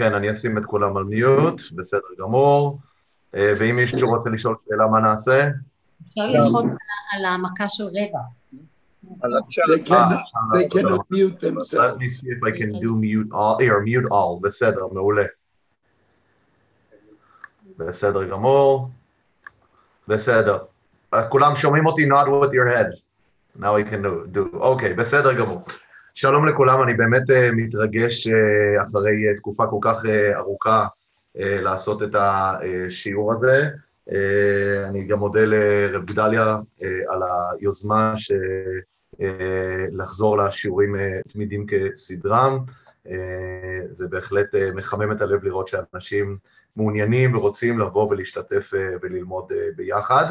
כן, אני אשים את כולם על מיוט, בסדר גמור. אה, ואם מישהו רוצה לשאול שאלה, מה נעשה? אפשר ללחוץ על המכה של רבע. They can, they cannot mute Let themselves. me see if I can do mute all, here, mute all, בסדר, מעולה. בסדר גמור. בסדר. אז כולם שומעים אותי? nod with your head. Now I can do, do. אוקיי, בסדר גמור. שלום לכולם, אני באמת uh, מתרגש uh, אחרי uh, תקופה כל כך ארוכה לעשות את השיעור הזה. אני גם מודה לרב גדליה על היוזמה ש... אה, לחזור לשיעורים אה, תמידים כסדרם. אה, זה בהחלט אה, מחמם את הלב לראות שאנשים מעוניינים ורוצים לבוא ולהשתתף אה, וללמוד אה, ביחד.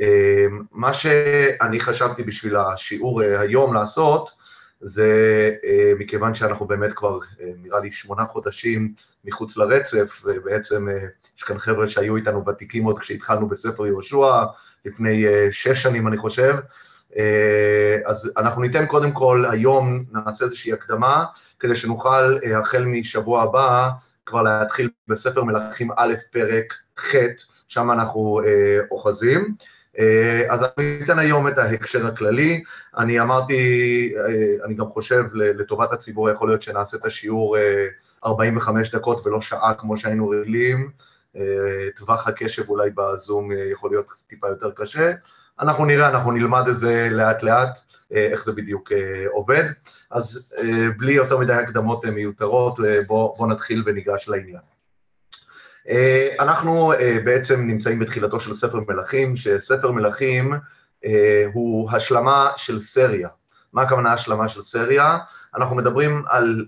אה, מה שאני חשבתי בשביל השיעור אה, היום לעשות, זה אה, מכיוון שאנחנו באמת כבר, אה, נראה לי, שמונה חודשים מחוץ לרצף, ובעצם אה, יש כאן חבר'ה שהיו איתנו ותיקים עוד כשהתחלנו בספר יהושע, לפני שש שנים, אני חושב, אז אנחנו ניתן קודם כל, היום נעשה איזושהי הקדמה, כדי שנוכל החל משבוע הבא כבר להתחיל בספר מלכים א', פרק ח', שם אנחנו אוחזים. אה, אז אני אתן היום את ההקשר הכללי. אני אמרתי, אה, אני גם חושב לטובת הציבור, יכול להיות שנעשה את השיעור אה, 45 דקות ולא שעה כמו שהיינו רגילים. אה, טווח הקשב אולי בזום אה, יכול להיות טיפה יותר קשה. אנחנו נראה, אנחנו נלמד את זה לאט לאט, אה, איך זה בדיוק אה, עובד. אז אה, בלי יותר מדי הקדמות אה, מיותרות, אה, בואו בוא נתחיל וניגש לעניין. אה, אנחנו אה, בעצם נמצאים בתחילתו של ספר מלכים, שספר מלכים אה, הוא השלמה של סריה. מה הכוונה השלמה של סריה? אנחנו מדברים על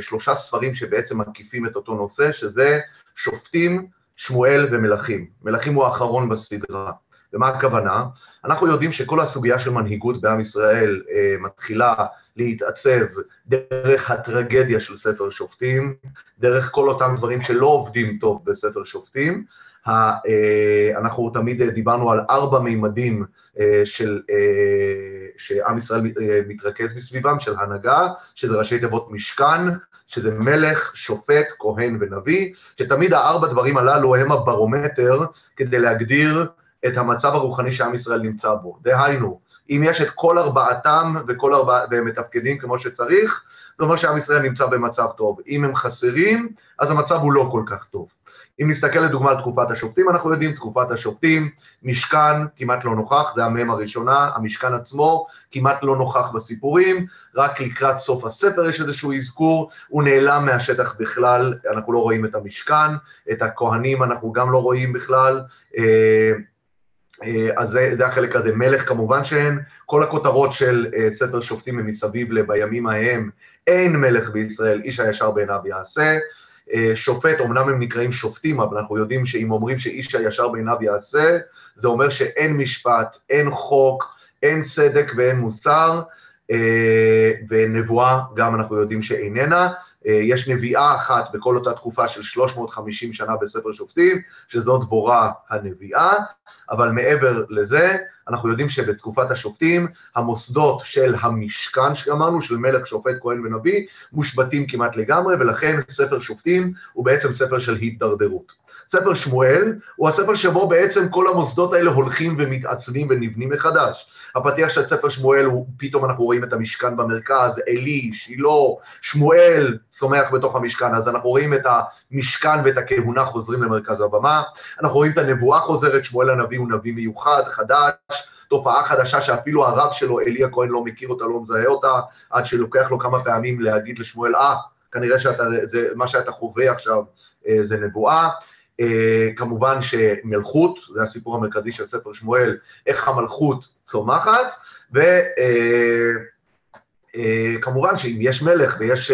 שלושה ספרים שבעצם מקיפים את אותו נושא, שזה שופטים, שמואל ומלכים. מלכים הוא האחרון בסדרה. ומה הכוונה? אנחנו יודעים שכל הסוגיה של מנהיגות בעם ישראל אה, מתחילה להתעצב דרך הטרגדיה של ספר שופטים, דרך כל אותם דברים שלא עובדים טוב בספר שופטים. ה, אה, אנחנו תמיד דיברנו על ארבע מימדים אה, של, אה, שעם ישראל אה, מתרכז מסביבם, של הנהגה, שזה ראשי תיבות משכן, שזה מלך, שופט, כהן ונביא, שתמיד הארבע דברים הללו הם הברומטר כדי להגדיר את המצב הרוחני שעם ישראל נמצא בו. דהיינו, אם יש את כל ארבעתם וכל ארבע... והם מתפקדים כמו שצריך, זה אומר שעם ישראל נמצא במצב טוב. אם הם חסרים, אז המצב הוא לא כל כך טוב. אם נסתכל לדוגמה על תקופת השופטים, אנחנו יודעים, תקופת השופטים, משכן כמעט לא נוכח, זה המ"ם הראשונה, המשכן עצמו כמעט לא נוכח בסיפורים, רק לקראת סוף הספר יש איזשהו אזכור, הוא נעלם מהשטח בכלל, אנחנו לא רואים את המשכן, את הכהנים אנחנו גם לא רואים בכלל, אה, אז זה, זה החלק הזה, מלך כמובן שאין, כל הכותרות של uh, ספר שופטים הם מסביב לבימים ההם, אין מלך בישראל, איש הישר בעיניו יעשה, uh, שופט, אמנם הם נקראים שופטים, אבל אנחנו יודעים שאם אומרים שאיש הישר בעיניו יעשה, זה אומר שאין משפט, אין חוק, אין צדק ואין מוסר, ונבואה גם אנחנו יודעים שאיננה, יש נביאה אחת בכל אותה תקופה של 350 שנה בספר שופטים, שזאת דבורה הנביאה, אבל מעבר לזה, אנחנו יודעים שבתקופת השופטים, המוסדות של המשכן שאמרנו, של מלך, שופט, כהן ונביא, מושבתים כמעט לגמרי, ולכן ספר שופטים הוא בעצם ספר של הידרדרות. ספר שמואל הוא הספר שבו בעצם כל המוסדות האלה הולכים ומתעצבים ונבנים מחדש. הפתיח של ספר שמואל הוא, פתאום אנחנו רואים את המשכן במרכז, עלי, שילה, שמואל צומח בתוך המשכן, אז אנחנו רואים את המשכן ואת הכהונה חוזרים למרכז הבמה, אנחנו רואים את הנבואה חוזרת, שמואל הנביא הוא נביא מיוחד, חדש, תופעה חדשה שאפילו הרב שלו, אלי הכהן, לא מכיר אותה, לא מזהה אותה, עד שלוקח לו כמה פעמים להגיד לשמואל, אה, כנראה שאתה, זה, מה שאתה חווה עכשיו זה נבואה. Uh, כמובן שמלכות, זה הסיפור המרכזי של ספר שמואל, איך המלכות צומחת, וכמובן uh, uh, שאם יש מלך ויש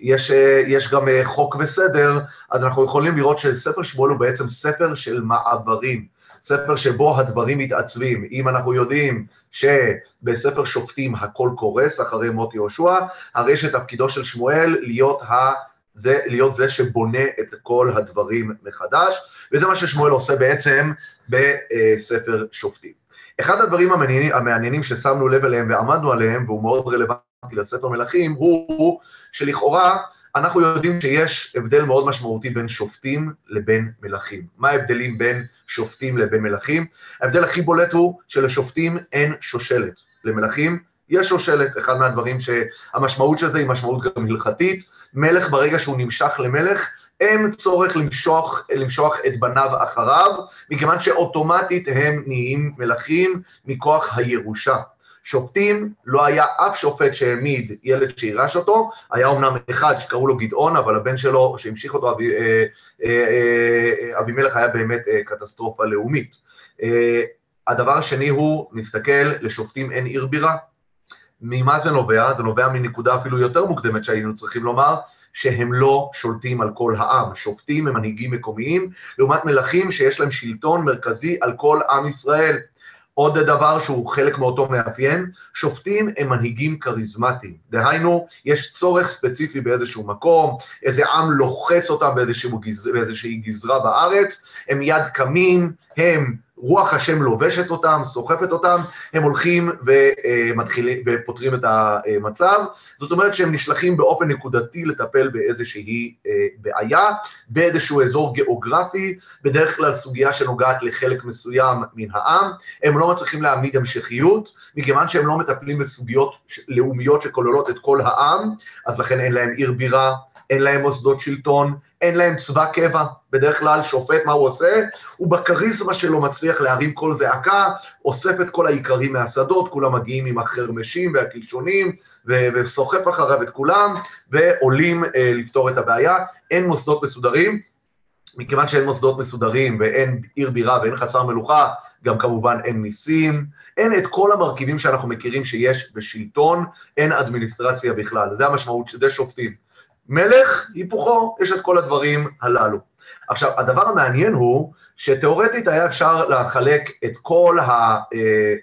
יש, יש גם חוק וסדר, אז אנחנו יכולים לראות שספר שמואל הוא בעצם ספר של מעברים, ספר שבו הדברים מתעצבים. אם אנחנו יודעים שבספר שופטים הכל קורס אחרי מות יהושע, הרי שתפקידו של שמואל להיות ה... זה להיות זה שבונה את כל הדברים מחדש, וזה מה ששמואל עושה בעצם בספר שופטים. אחד הדברים המעניינים, המעניינים ששמנו לב אליהם ועמדנו עליהם, והוא מאוד רלוונטי לספר מלכים, הוא שלכאורה אנחנו יודעים שיש הבדל מאוד משמעותי בין שופטים לבין מלכים. מה ההבדלים בין שופטים לבין מלכים? ההבדל הכי בולט הוא שלשופטים אין שושלת. למלכים יש שושלת, אחד מהדברים שהמשמעות של זה היא משמעות גם הלכתית. מלך ברגע שהוא נמשך למלך, אין צורך למשוך, למשוך את בניו אחריו, מכיוון שאוטומטית הם נהיים מלכים מכוח הירושה. שופטים, לא היה אף שופט שהעמיד ילד שירש אותו, היה אומנם אחד שקראו לו גדעון, אבל הבן שלו שהמשיך אותו, אבי, אה, אה, אה, אבימלך היה באמת קטסטרופה לאומית. הדבר השני הוא, נסתכל, לשופטים אין עיר בירה. ממה זה נובע? זה נובע מנקודה אפילו יותר מוקדמת שהיינו צריכים לומר, שהם לא שולטים על כל העם. שופטים הם מנהיגים מקומיים, לעומת מלכים שיש להם שלטון מרכזי על כל עם ישראל. עוד דבר שהוא חלק מאותו מאפיין, שופטים הם מנהיגים כריזמטיים. דהיינו, יש צורך ספציפי באיזשהו מקום, איזה עם לוחץ אותם באיזושהי גזרה בארץ, הם מיד קמים, הם רוח השם לובשת אותם, סוחפת אותם, הם הולכים ומתחילים, ופותרים את המצב. זאת אומרת שהם נשלחים באופן נקודתי לטפל באיזושהי אה, בעיה, באיזשהו אזור גיאוגרפי, בדרך כלל סוגיה שנוגעת לחלק מסוים מן העם. הם לא מצליחים להעמיד המשכיות, מכיוון שהם לא מטפלים בסוגיות לאומיות שכוללות את כל העם, אז לכן אין להם עיר בירה, אין להם מוסדות שלטון, אין להם צבא קבע, בדרך כלל שופט, מה הוא עושה? הוא בכריזמה שלו מצליח להרים קול זעקה, אוסף את כל האיכרים מהשדות, כולם מגיעים עם החרמשים והקלשונים, ו- וסוחף אחריו את כולם, ועולים אה, לפתור את הבעיה. אין מוסדות מסודרים, מכיוון שאין מוסדות מסודרים ואין עיר בירה ואין חצר מלוכה, גם כמובן אין מיסים, אין את כל המרכיבים שאנחנו מכירים שיש בשלטון, אין אדמיניסטרציה בכלל, זה המשמעות, שזה שופטים. מלך, היפוכו, יש את כל הדברים הללו. עכשיו, הדבר המעניין הוא שתאורטית היה אפשר לחלק את כל הספרים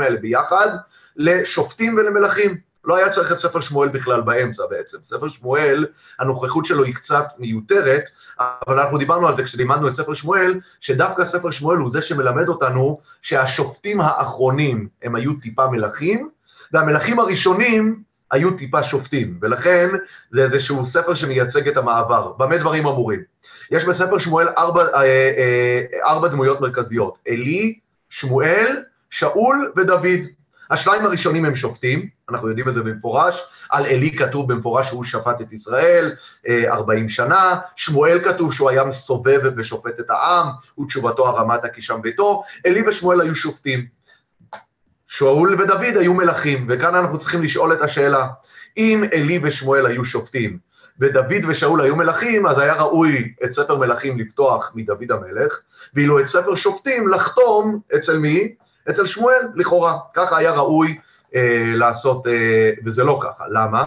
אה, אה, האלה ביחד לשופטים ולמלכים. לא היה צריך את ספר שמואל בכלל באמצע בעצם. ספר שמואל, הנוכחות שלו היא קצת מיותרת, אבל אנחנו דיברנו על זה כשלימדנו את ספר שמואל, שדווקא ספר שמואל הוא זה שמלמד אותנו שהשופטים האחרונים הם היו טיפה מלכים, והמלכים הראשונים היו טיפה שופטים, ולכן זה איזשהו ספר שמייצג את המעבר. במה דברים אמורים? יש בספר שמואל ארבע, אה, אה, ארבע דמויות מרכזיות, עלי, שמואל, שאול ודוד. השניים הראשונים הם שופטים, אנחנו יודעים את זה במפורש, על עלי כתוב במפורש שהוא שפט את ישראל אה, 40 שנה, שמואל כתוב שהוא היה מסובב ושופט את העם, ותשובתו הרמתה כי שם ביתו, עלי ושמואל היו שופטים. שאול ודוד היו מלכים, וכאן אנחנו צריכים לשאול את השאלה, אם עלי ושמואל היו שופטים, ודוד ושאול היו מלכים, אז היה ראוי את ספר מלכים לפתוח מדוד המלך, ואילו את ספר שופטים לחתום אצל מי? אצל שמואל, לכאורה. ככה היה ראוי אה, לעשות, אה, וזה לא ככה. למה?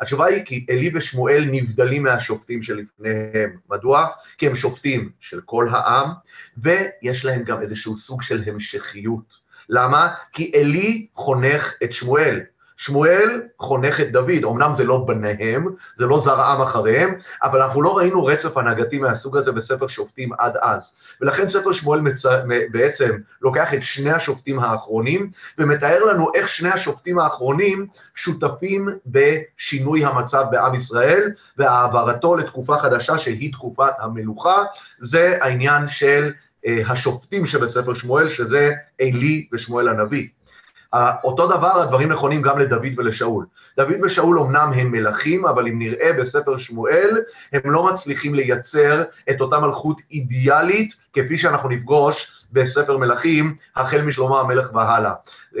התשובה היא כי עלי ושמואל נבדלים מהשופטים שלפניהם. מדוע? כי הם שופטים של כל העם, ויש להם גם איזשהו סוג של המשכיות. למה? כי עלי חונך את שמואל. שמואל חונך את דוד, אמנם זה לא בניהם, זה לא זרעם אחריהם, אבל אנחנו לא ראינו רצף הנהגתי מהסוג הזה בספר שופטים עד אז. ולכן ספר שמואל מצ... בעצם לוקח את שני השופטים האחרונים, ומתאר לנו איך שני השופטים האחרונים שותפים בשינוי המצב בעם ישראל, והעברתו לתקופה חדשה שהיא תקופת המלוכה, זה העניין של השופטים שבספר שמואל, שזה עלי ושמואל הנביא. אותו דבר, הדברים נכונים גם לדוד ולשאול. דוד ושאול אמנם הם מלכים, אבל אם נראה בספר שמואל, הם לא מצליחים לייצר את אותה מלכות אידיאלית, כפי שאנחנו נפגוש בספר מלכים, החל משלמה המלך והלאה.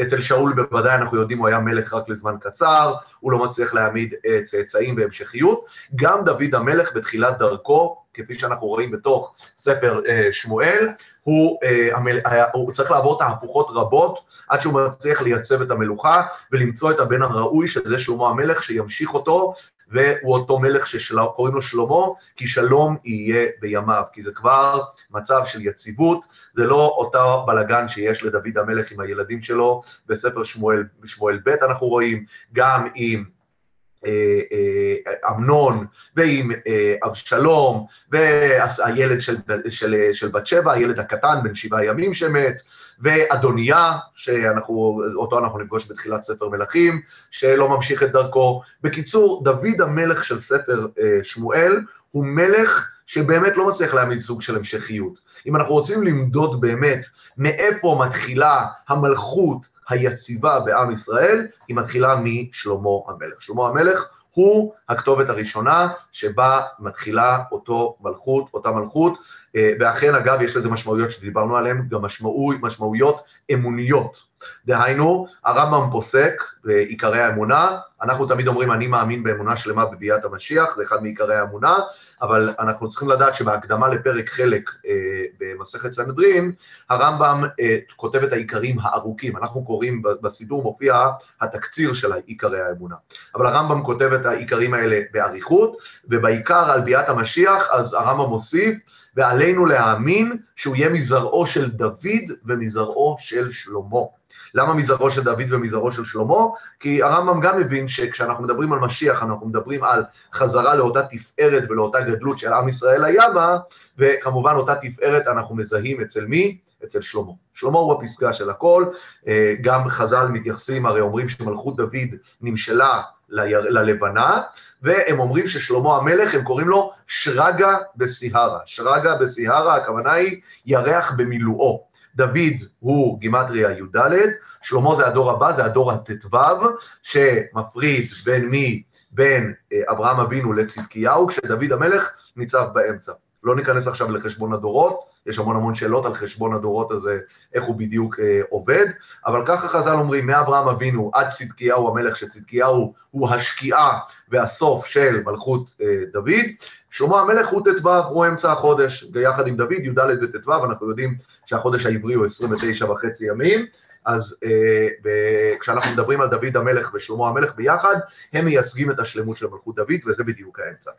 אצל שאול בוודאי אנחנו יודעים, הוא היה מלך רק לזמן קצר, הוא לא מצליח להעמיד צאצאים בהמשכיות. גם דוד המלך בתחילת דרכו, כפי שאנחנו רואים בתוך ספר אה, שמואל, הוא, אה, אה, הוא צריך לעבור תהפוכות רבות עד שהוא מצליח לייצב את המלוכה ולמצוא את הבן הראוי, שזה שלמה המלך, שימשיך אותו, והוא אותו מלך שקוראים לו שלמה, כי שלום יהיה בימיו, כי זה כבר מצב של יציבות, זה לא אותו בלגן שיש לדוד המלך עם הילדים שלו, בספר שמואל, שמואל ב' אנחנו רואים, גם עם אמנון, ועם אבשלום, והילד של, של, של בת שבע, הילד הקטן, בן שבעה ימים שמת, ואדוניה, שאותו אנחנו נפגוש בתחילת ספר מלכים, שלא ממשיך את דרכו. בקיצור, דוד המלך של ספר שמואל הוא מלך שבאמת לא מצליח להעמיד סוג של המשכיות. אם אנחנו רוצים למדוד באמת מאיפה מתחילה המלכות היציבה בעם ישראל, היא מתחילה משלמה המלך. שלמה המלך הוא הכתובת הראשונה שבה מתחילה אותו מלכות, אותה מלכות, אה, ואכן אגב יש לזה משמעויות שדיברנו עליהן, גם משמעו, משמעויות אמוניות. דהיינו, הרמב"ם פוסק בעיקרי האמונה, אנחנו תמיד אומרים אני מאמין באמונה שלמה בביאת המשיח, זה אחד מעיקרי האמונה, אבל אנחנו צריכים לדעת שבהקדמה לפרק חלק אה, במסכת סנהדרין, הרמב"ם אה, כותב את העיקרים הארוכים, אנחנו קוראים, בסידור מופיע התקציר של עיקרי האמונה, אבל הרמב"ם כותב את העיקרים האלה באריכות, ובעיקר על ביאת המשיח, אז הרמב"ם מוסיף, ועלינו להאמין שהוא יהיה מזרעו של דוד ומזרעו של שלמה. למה מזרעו של דוד ומזרעו של שלמה? כי הרמב"ם גם מבין שכשאנחנו מדברים על משיח, אנחנו מדברים על חזרה לאותה תפארת ולאותה גדלות של עם ישראל היה בה, וכמובן אותה תפארת אנחנו מזהים אצל מי? אצל שלמה. שלמה הוא הפסגה של הכל, אה, גם חז"ל מתייחסים, הרי אומרים שמלכות דוד נמשלה ללבנה, והם אומרים ששלמה המלך, הם קוראים לו שרגא בסיהרה. שרגא בסיהרה, הכוונה היא ירח במילואו. דוד הוא גימטריה י"ד, שלמה זה הדור הבא, זה הדור הט"ו, שמפריד בין מי? בין אה, אברהם אבינו לצדקיהו, כשדוד המלך ניצב באמצע. לא ניכנס עכשיו לחשבון הדורות, יש המון המון שאלות על חשבון הדורות הזה, איך הוא בדיוק אה, עובד, אבל ככה חז"ל אומרים, מאברהם אבינו עד צדקיהו המלך, שצדקיהו הוא השקיעה והסוף של מלכות אה, דוד, שלמה המלך הוא ט"ו, הוא אמצע החודש, ביחד עם דוד, י"ד וט"ו, אנחנו יודעים שהחודש העברי הוא 29 וחצי ימים, אז אה, ב- כשאנחנו מדברים על דוד המלך ושלמה המלך ביחד, הם מייצגים את השלמות של מלכות דוד, וזה בדיוק האמצע.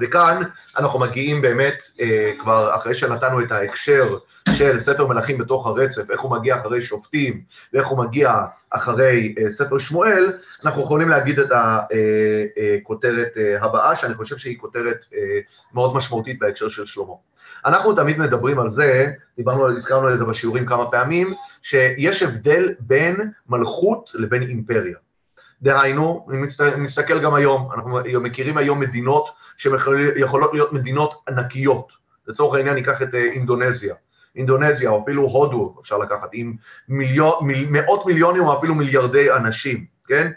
וכאן אנחנו מגיעים באמת, אה, כבר אחרי שנתנו את ההקשר של ספר מלכים בתוך הרצף, איך הוא מגיע אחרי שופטים, ואיך הוא מגיע אחרי אה, ספר שמואל, אנחנו יכולים להגיד את הכותרת אה, אה, הבאה, שאני חושב שהיא כותרת אה, מאוד משמעותית בהקשר של שלמה. אנחנו תמיד מדברים על זה, דיברנו, הזכרנו את זה בשיעורים כמה פעמים, שיש הבדל בין מלכות לבין אימפריה. דהיינו, אני מסתכל גם היום, אנחנו מכירים היום מדינות שיכולות להיות מדינות ענקיות. לצורך העניין ניקח את אה, אינדונזיה. אינדונזיה, או אפילו הודו, אפשר לקחת, עם מיליון, מיל, מאות מיליונים או אפילו מיליארדי אנשים, כן?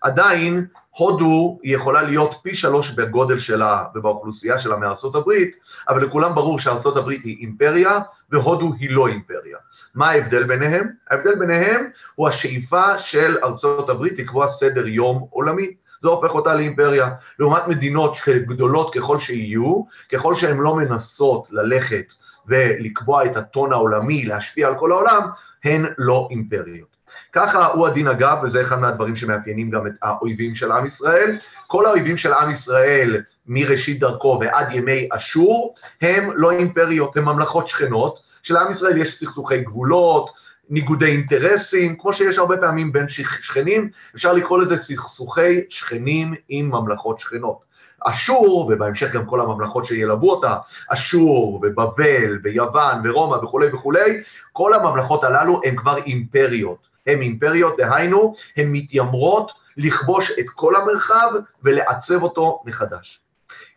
עדיין הודו היא יכולה להיות פי שלוש בגודל שלה ובאוכלוסייה שלה מארצות הברית, אבל לכולם ברור שארצות הברית היא אימפריה והודו היא לא אימפריה. מה ההבדל ביניהם? ההבדל ביניהם הוא השאיפה של ארצות הברית לקבוע סדר יום עולמי. זה הופך אותה לאימפריה. לעומת מדינות גדולות ככל שיהיו, ככל שהן לא מנסות ללכת ולקבוע את הטון העולמי, להשפיע על כל העולם, הן לא אימפריות. ככה הוא הדין אגב, וזה אחד מהדברים שמאפיינים גם את האויבים של עם ישראל. כל האויבים של עם ישראל מראשית דרכו ועד ימי אשור, הם לא אימפריות, הם ממלכות שכנות, שלעם ישראל יש סכסוכי גבולות, ניגודי אינטרסים, כמו שיש הרבה פעמים בין שכנים, אפשר לקרוא לזה סכסוכי שכנים עם ממלכות שכנות. אשור, ובהמשך גם כל הממלכות שילוו אותה, אשור ובבל ויוון ורומא וכולי וכולי, כל הממלכות הללו הן כבר אימפריות. הן אימפריות, דהיינו, הן מתיימרות לכבוש את כל המרחב ולעצב אותו מחדש.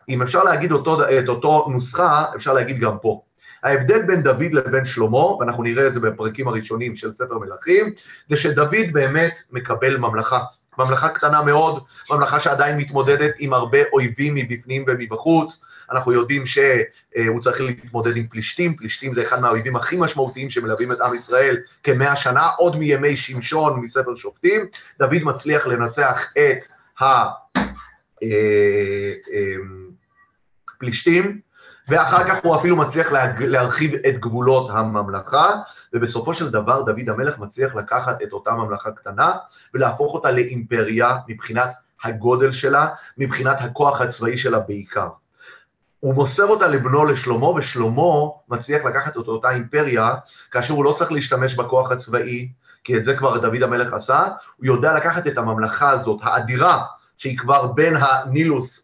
אם אפשר להגיד אותו, את אותו נוסחה, אפשר להגיד גם פה. ההבדל בין דוד לבין שלמה, ואנחנו נראה את זה בפרקים הראשונים של ספר מלכים, זה שדוד באמת מקבל ממלכה. ממלכה קטנה מאוד, ממלכה שעדיין מתמודדת עם הרבה אויבים מבפנים ומבחוץ. אנחנו יודעים שהוא צריך להתמודד עם פלישתים, פלישתים זה אחד מהאויבים הכי משמעותיים שמלווים את עם ישראל כמאה שנה, עוד מימי שמשון מספר שופטים. דוד מצליח לנצח את הפלישתים, אה, אה, ואחר כך הוא אפילו מצליח להרחיב את גבולות הממלכה, ובסופו של דבר דוד המלך מצליח לקחת את אותה ממלכה קטנה ולהפוך אותה לאימפריה מבחינת הגודל שלה, מבחינת הכוח הצבאי שלה בעיקר. הוא מוסר אותה לבנו לשלמה, ושלמה מצליח לקחת את אותה אימפריה, כאשר הוא לא צריך להשתמש בכוח הצבאי, כי את זה כבר דוד המלך עשה, הוא יודע לקחת את הממלכה הזאת, האדירה, שהיא כבר בין הנילוס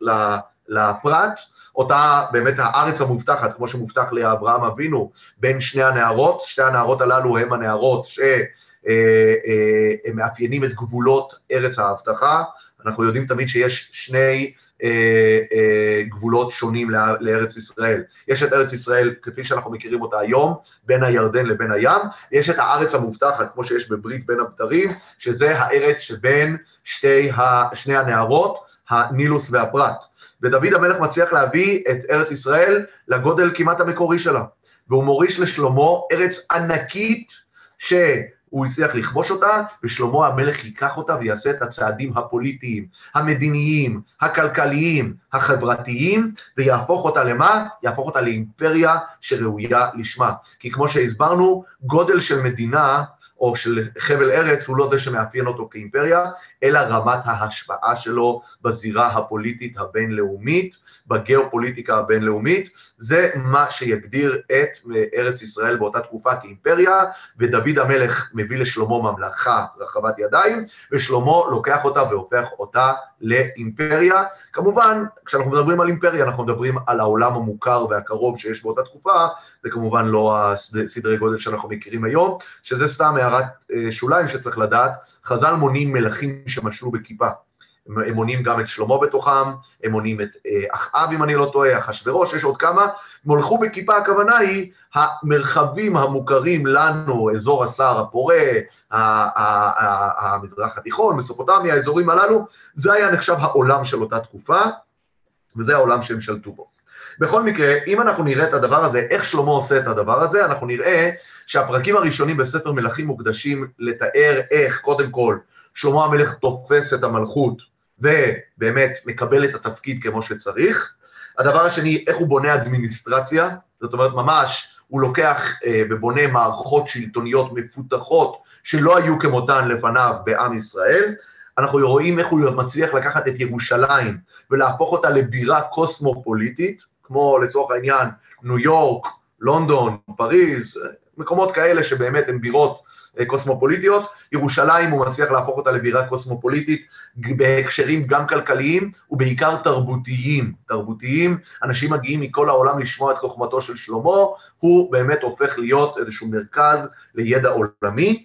לפרת, אותה באמת הארץ המובטחת, כמו שמובטח לאברהם אבינו, בין שני הנערות, שתי הנערות הללו הם הנערות אה, אה, מאפיינים את גבולות ארץ ההבטחה, אנחנו יודעים תמיד שיש שני אה, אה, גבולות שונים לארץ ישראל. יש את ארץ ישראל כפי שאנחנו מכירים אותה היום, בין הירדן לבין הים, יש את הארץ המובטחת, כמו שיש בברית בין הבתרים, שזה הארץ שבין שתי, שני הנערות, הנילוס והפרת. ודוד המלך מצליח להביא את ארץ ישראל לגודל כמעט המקורי שלה. והוא מוריש לשלמה ארץ ענקית ש... הוא הצליח לכבוש אותה, ושלמה המלך ייקח אותה ויעשה את הצעדים הפוליטיים, המדיניים, הכלכליים, החברתיים, ויהפוך אותה למה? יהפוך אותה לאימפריה שראויה לשמה. כי כמו שהסברנו, גודל של מדינה או של חבל ארץ הוא לא זה שמאפיין אותו כאימפריה, אלא רמת ההשפעה שלו בזירה הפוליטית הבינלאומית, בגיאופוליטיקה הבינלאומית, זה מה שיגדיר את ארץ ישראל באותה תקופה כאימפריה, ודוד המלך מביא לשלמה ממלכה רחבת ידיים, ושלמה לוקח אותה והופך אותה לאימפריה. כמובן, כשאנחנו מדברים על אימפריה, אנחנו מדברים על העולם המוכר והקרוב שיש באותה תקופה, זה כמובן לא הסדרי גודל שאנחנו מכירים היום, שזה סתם הערת אה, שוליים שצריך לדעת, חז"ל מונים מלכים שמשלו בכיפה. הם מונים גם את שלמה בתוכם, הם מונים את אה, אחאב אם אני לא טועה, אחשורוש, יש עוד כמה, הם הולכו בכיפה, הכוונה היא המרחבים המוכרים לנו, אזור הסהר הפורה, המזרח התיכון, מסופוטמיה, האזורים הללו, זה היה נחשב העולם של אותה תקופה, וזה העולם שהם שלטו בו. בכל מקרה, אם אנחנו נראה את הדבר הזה, איך שלמה עושה את הדבר הזה, אנחנו נראה שהפרקים הראשונים בספר מלכים מוקדשים לתאר איך, קודם כל, שלמה המלך תופס את המלכות ובאמת מקבל את התפקיד כמו שצריך. הדבר השני, איך הוא בונה אדמיניסטרציה, זאת אומרת ממש הוא לוקח אה, ובונה מערכות שלטוניות מפותחות שלא היו כמותן לפניו בעם ישראל. אנחנו רואים איך הוא מצליח לקחת את ירושלים ולהפוך אותה לבירה קוסמופוליטית, כמו לצורך העניין ניו יורק, לונדון, פריז, מקומות כאלה שבאמת הן בירות קוסמופוליטיות, ירושלים הוא מצליח להפוך אותה לבירה קוסמופוליטית בהקשרים גם כלכליים ובעיקר תרבותיים, תרבותיים, אנשים מגיעים מכל העולם לשמוע את חוכמתו של שלמה, הוא באמת הופך להיות איזשהו מרכז לידע עולמי,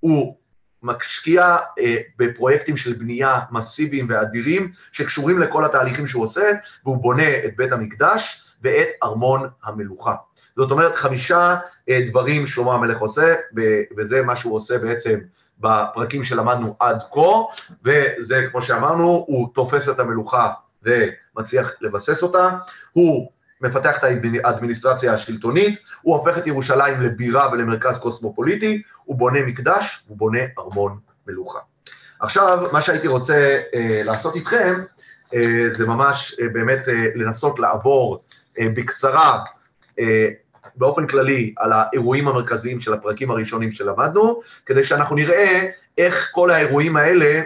הוא משקיע אה, בפרויקטים של בנייה מסיביים ואדירים שקשורים לכל התהליכים שהוא עושה, והוא בונה את בית המקדש ואת ארמון המלוכה. זאת אומרת, חמישה אה, דברים שלמה המלך עושה, וזה מה שהוא עושה בעצם בפרקים שלמדנו עד כה, וזה, כמו שאמרנו, הוא תופס את המלוכה ומצליח לבסס אותה, הוא מפתח את האדמיניסטרציה השלטונית, הוא הופך את ירושלים לבירה ולמרכז קוסמופוליטי, הוא בונה מקדש, הוא בונה ארמון מלוכה. עכשיו, מה שהייתי רוצה אה, לעשות איתכם, אה, זה ממש אה, באמת אה, לנסות לעבור אה, בקצרה אה, באופן כללי על האירועים המרכזיים של הפרקים הראשונים שלמדנו, כדי שאנחנו נראה איך כל האירועים האלה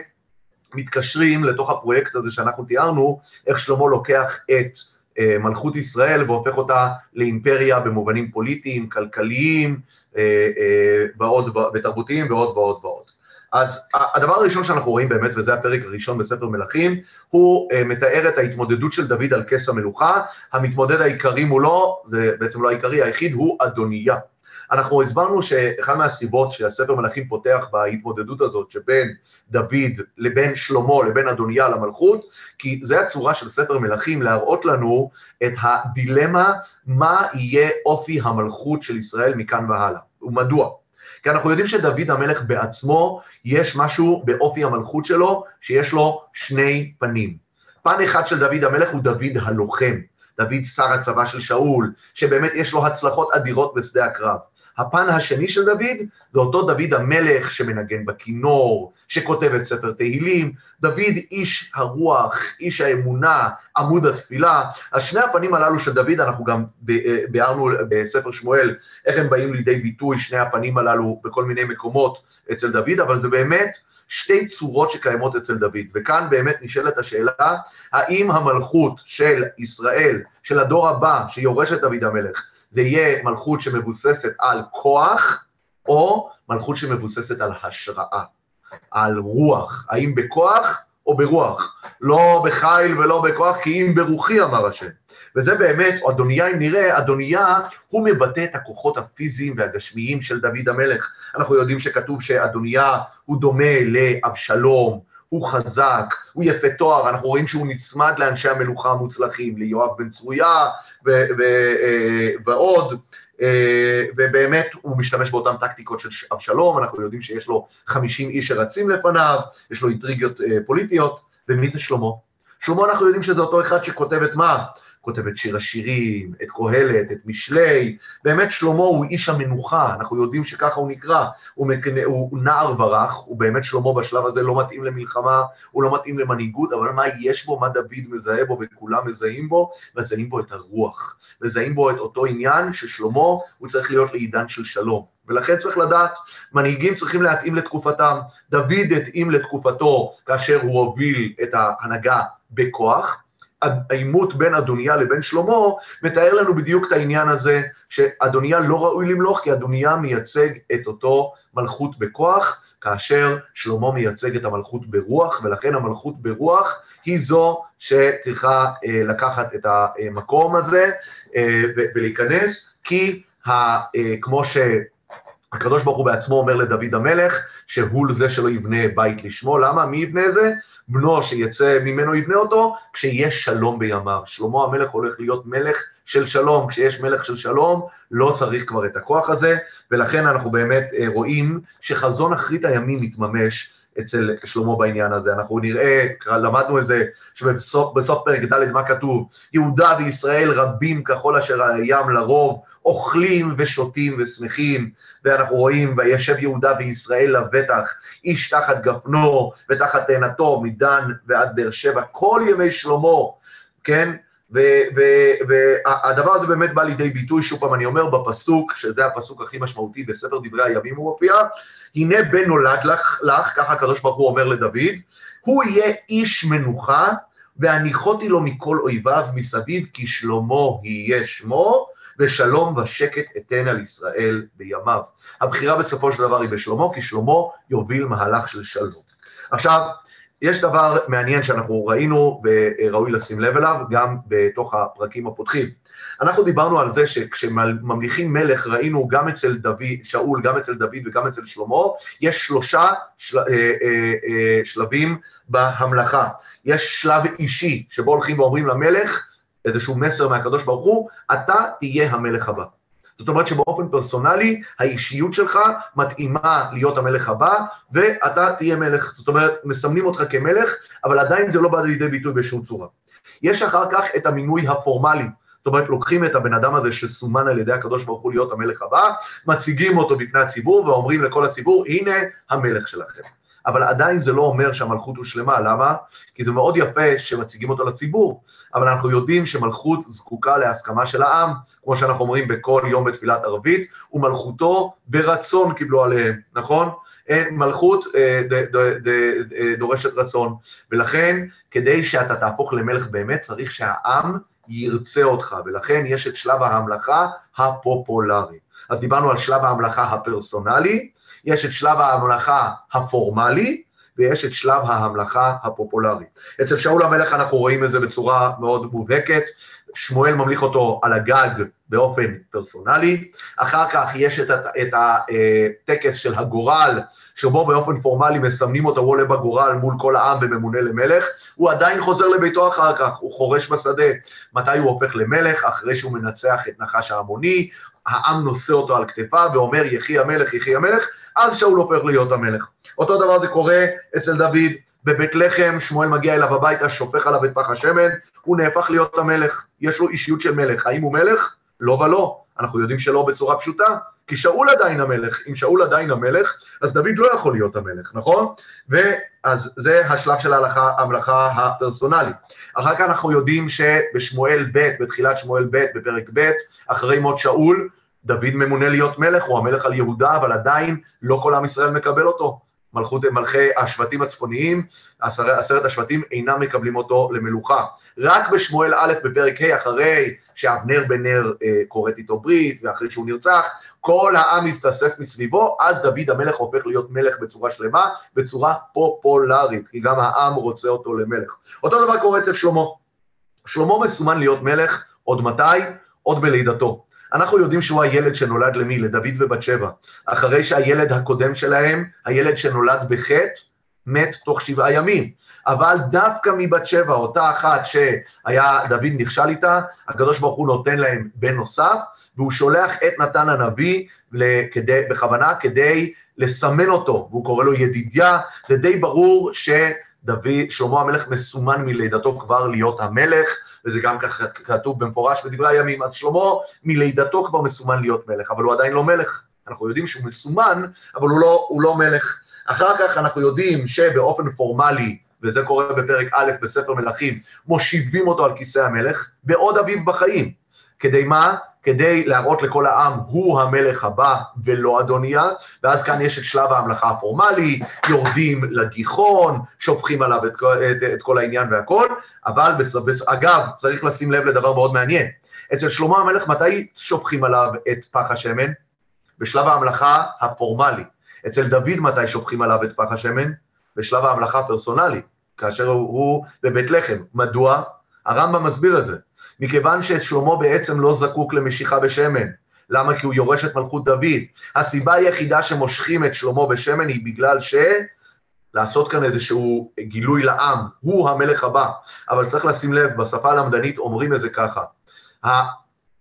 מתקשרים לתוך הפרויקט הזה שאנחנו תיארנו, איך שלמה לוקח את אה, מלכות ישראל והופך אותה לאימפריה במובנים פוליטיים, כלכליים, אה, אה, ועוד, ותרבותיים ועוד ועוד ועוד. אז הדבר הראשון שאנחנו רואים באמת, וזה הפרק הראשון בספר מלכים, הוא uh, מתאר את ההתמודדות של דוד על כס המלוכה. המתמודד העיקרי מולו, זה בעצם לא העיקרי, היחיד הוא אדוניה. אנחנו הסברנו שאחד מהסיבות שהספר מלכים פותח בהתמודדות הזאת שבין דוד לבין שלמה לבין אדוניה למלכות, כי זה הצורה של ספר מלכים להראות לנו את הדילמה מה יהיה אופי המלכות של ישראל מכאן והלאה, ומדוע. כי אנחנו יודעים שדוד המלך בעצמו, יש משהו באופי המלכות שלו, שיש לו שני פנים. פן אחד של דוד המלך הוא דוד הלוחם, דוד שר הצבא של שאול, שבאמת יש לו הצלחות אדירות בשדה הקרב. הפן השני של דוד זה אותו דוד המלך שמנגן בכינור, שכותב את ספר תהילים, דוד איש הרוח, איש האמונה, עמוד התפילה. אז שני הפנים הללו של דוד, אנחנו גם ביארנו בספר שמואל איך הם באים לידי ביטוי, שני הפנים הללו בכל מיני מקומות אצל דוד, אבל זה באמת שתי צורות שקיימות אצל דוד. וכאן באמת נשאלת השאלה, האם המלכות של ישראל, של הדור הבא שיורש את דוד המלך, זה יהיה מלכות שמבוססת על כוח, או מלכות שמבוססת על השראה, על רוח, האם בכוח או ברוח, לא בחיל ולא בכוח, כי אם ברוחי אמר השם. וזה באמת, אדוניה, אם נראה, אדוניה, הוא מבטא את הכוחות הפיזיים והגשמיים של דוד המלך. אנחנו יודעים שכתוב שאדוניה הוא דומה לאבשלום, הוא חזק, הוא יפה תואר, אנחנו רואים שהוא נצמד לאנשי המלוכה המוצלחים, ליואב בן צרויה אה, ועוד, אה, ובאמת הוא משתמש באותן טקטיקות של אבשלום, אנחנו יודעים שיש לו 50 איש שרצים לפניו, יש לו אינטריגיות אה, פוליטיות, ומי זה שלמה? שלמה אנחנו יודעים שזה אותו אחד שכותב את מה? כותב את שיר השירים, את קהלת, את משלי, באמת שלמה הוא איש המנוחה, אנחנו יודעים שככה הוא נקרא, הוא, מקנה, הוא נער ברח, הוא באמת שלמה בשלב הזה לא מתאים למלחמה, הוא לא מתאים למנהיגות, אבל מה יש בו, מה דוד מזהה בו וכולם מזהים בו? מזהים בו את הרוח, מזהים בו את אותו עניין ששלמה הוא צריך להיות לעידן של שלום. ולכן צריך לדעת, מנהיגים צריכים להתאים לתקופתם. דוד התאים לתקופתו כאשר הוא הוביל את ההנהגה בכוח, העימות בין אדוניה לבין שלמה, מתאר לנו בדיוק את העניין הזה, שאדוניה לא ראוי למלוך, כי אדוניה מייצג את אותו מלכות בכוח, כאשר שלמה מייצג את המלכות ברוח, ולכן המלכות ברוח היא זו שצריכה אה, לקחת את המקום הזה אה, ולהיכנס, כי אה, כמו ש... הקדוש ברוך הוא בעצמו אומר לדוד המלך, שהוא זה שלא יבנה בית לשמו, למה? מי יבנה זה? בנו שיצא ממנו יבנה אותו, כשיש שלום בימיו. שלמה המלך הולך להיות מלך של שלום, כשיש מלך של שלום, לא צריך כבר את הכוח הזה, ולכן אנחנו באמת אה, רואים שחזון אחרית הימים מתממש, אצל שלמה בעניין הזה. אנחנו נראה, למדנו את זה, שבסוף פרק ד' מה כתוב? יהודה וישראל רבים ככל אשר הים לרוב, אוכלים ושותים ושמחים, ואנחנו רואים, וישב יהודה וישראל לבטח, איש תחת גפנו ותחת תאנתו, מדן ועד באר שבע, כל ימי שלמה, כן? והדבר הזה באמת בא לידי ביטוי, שוב פעם אני אומר, בפסוק, שזה הפסוק הכי משמעותי בספר דברי הימים הוא מופיע, הנה בן נולד לך, לך, ככה הקדוש ברוך הוא אומר לדוד, הוא יהיה איש מנוחה, והניחותי לו מכל אויביו מסביב, כי שלמה יהיה שמו, ושלום ושקט אתן על ישראל בימיו. הבחירה בסופו של דבר היא בשלמה, כי שלמה יוביל מהלך של שלום. עכשיו, יש דבר מעניין שאנחנו ראינו וראוי לשים לב אליו גם בתוך הפרקים הפותחים. אנחנו דיברנו על זה שכשממליכים מלך ראינו גם אצל דוד, שאול, גם אצל דוד וגם אצל שלמה, יש שלושה של, אה, אה, אה, שלבים בהמלכה. יש שלב אישי שבו הולכים ואומרים למלך איזשהו מסר מהקדוש ברוך הוא, אתה תהיה המלך הבא. זאת אומרת שבאופן פרסונלי, האישיות שלך מתאימה להיות המלך הבא, ואתה תהיה מלך. זאת אומרת, מסמנים אותך כמלך, אבל עדיין זה לא בא לידי ביטוי בשום צורה. יש אחר כך את המינוי הפורמלי. זאת אומרת, לוקחים את הבן אדם הזה שסומן על ידי הקדוש ברוך הוא להיות המלך הבא, מציגים אותו בפני הציבור ואומרים לכל הציבור, הנה המלך שלכם. אבל עדיין זה לא אומר שהמלכות הושלמה, למה? כי זה מאוד יפה שמציגים אותו לציבור, אבל אנחנו יודעים שמלכות זקוקה להסכמה של העם, כמו שאנחנו אומרים בכל יום בתפילת ערבית, ומלכותו ברצון קיבלו עליהם, נכון? מלכות אה, ד, דורשת רצון, ולכן כדי שאתה תהפוך למלך באמת צריך שהעם ירצה אותך, ולכן יש את שלב ההמלכה הפופולרי. אז דיברנו על שלב ההמלכה הפרסונלי, יש את שלב ההמלכה הפורמלי, ויש את שלב ההמלכה הפופולרי. אצל שאול המלך אנחנו רואים את זה בצורה מאוד מובהקת, שמואל ממליך אותו על הגג באופן פרסונלי, אחר כך יש את, את הטקס של הגורל, שבו באופן פורמלי מסמנים אותו, הוא עולה בגורל מול כל העם וממונה למלך, הוא עדיין חוזר לביתו אחר כך, הוא חורש בשדה. מתי הוא הופך למלך? אחרי שהוא מנצח את נחש העמוני, העם נושא אותו על כתפיו ואומר יחי המלך, יחי המלך, אז שאול הופך להיות המלך. אותו דבר זה קורה אצל דוד, בבית לחם, שמואל מגיע אליו הביתה, שופך עליו את פח השמן, הוא נהפך להיות המלך, יש לו אישיות של מלך. האם הוא מלך? לא ולא. אנחנו יודעים שלא בצורה פשוטה, כי שאול עדיין המלך, אם שאול עדיין המלך, אז דוד לא יכול להיות המלך, נכון? ואז זה השלב של ההלכה, המלאכה הפרסונלית. אחר כך אנחנו יודעים שבשמואל ב', בתחילת שמואל ב', בפרק ב', אחרי מות שאול, דוד ממונה להיות מלך, הוא המלך על יהודה, אבל עדיין לא כל עם ישראל מקבל אותו. מלכות, מלכי השבטים הצפוניים, עשר, עשרת השבטים אינם מקבלים אותו למלוכה. רק בשמואל א' בפרק ה', אחרי שאבנר בן נר אה, כורת איתו ברית, ואחרי שהוא נרצח, כל העם מסתסף מסביבו, אז דוד המלך הופך להיות מלך בצורה שלמה, בצורה פופולרית, כי גם העם רוצה אותו למלך. אותו דבר קורה אצל שלמה. שלמה מסומן להיות מלך, עוד מתי? עוד בלידתו. אנחנו יודעים שהוא הילד שנולד למי? לדוד ובת שבע. אחרי שהילד הקודם שלהם, הילד שנולד בחטא, מת תוך שבעה ימים. אבל דווקא מבת שבע, אותה אחת שהיה דוד נכשל איתה, הקדוש ברוך הוא נותן להם בן נוסף, והוא שולח את נתן הנביא לכדי, בכוונה כדי לסמן אותו, והוא קורא לו ידידיה, זה די ברור שדוד, שלמה המלך מסומן מלידתו כבר להיות המלך, וזה גם ככה כתוב במפורש בדברי הימים, אז שלמה מלידתו כבר מסומן להיות מלך, אבל הוא עדיין לא מלך. אנחנו יודעים שהוא מסומן, אבל הוא לא, הוא לא מלך. אחר כך אנחנו יודעים שבאופן פורמלי, וזה קורה בפרק א' בספר מלכים, מושיבים אותו על כיסא המלך, בעוד אביו בחיים. כדי מה? כדי להראות לכל העם, הוא המלך הבא ולא אדוניה, ואז כאן יש את שלב ההמלכה הפורמלי, יורדים לגיחון, שופכים עליו את, את, את כל העניין והכל, אבל אגב, צריך לשים לב לדבר מאוד מעניין. אצל שלמה המלך, מתי שופכים עליו את פח השמן? בשלב ההמלכה הפורמלי. אצל דוד מתי שופכים עליו את פח השמן? בשלב ההמלכה הפרסונלי, כאשר הוא, הוא בבית לחם. מדוע? הרמב"ם מסביר את זה. מכיוון ששלמה בעצם לא זקוק למשיכה בשמן. למה? כי הוא יורש את מלכות דוד. הסיבה היחידה שמושכים את שלמה בשמן היא בגלל ש... לעשות כאן איזשהו גילוי לעם, הוא המלך הבא. אבל צריך לשים לב, בשפה הלמדנית אומרים את זה ככה.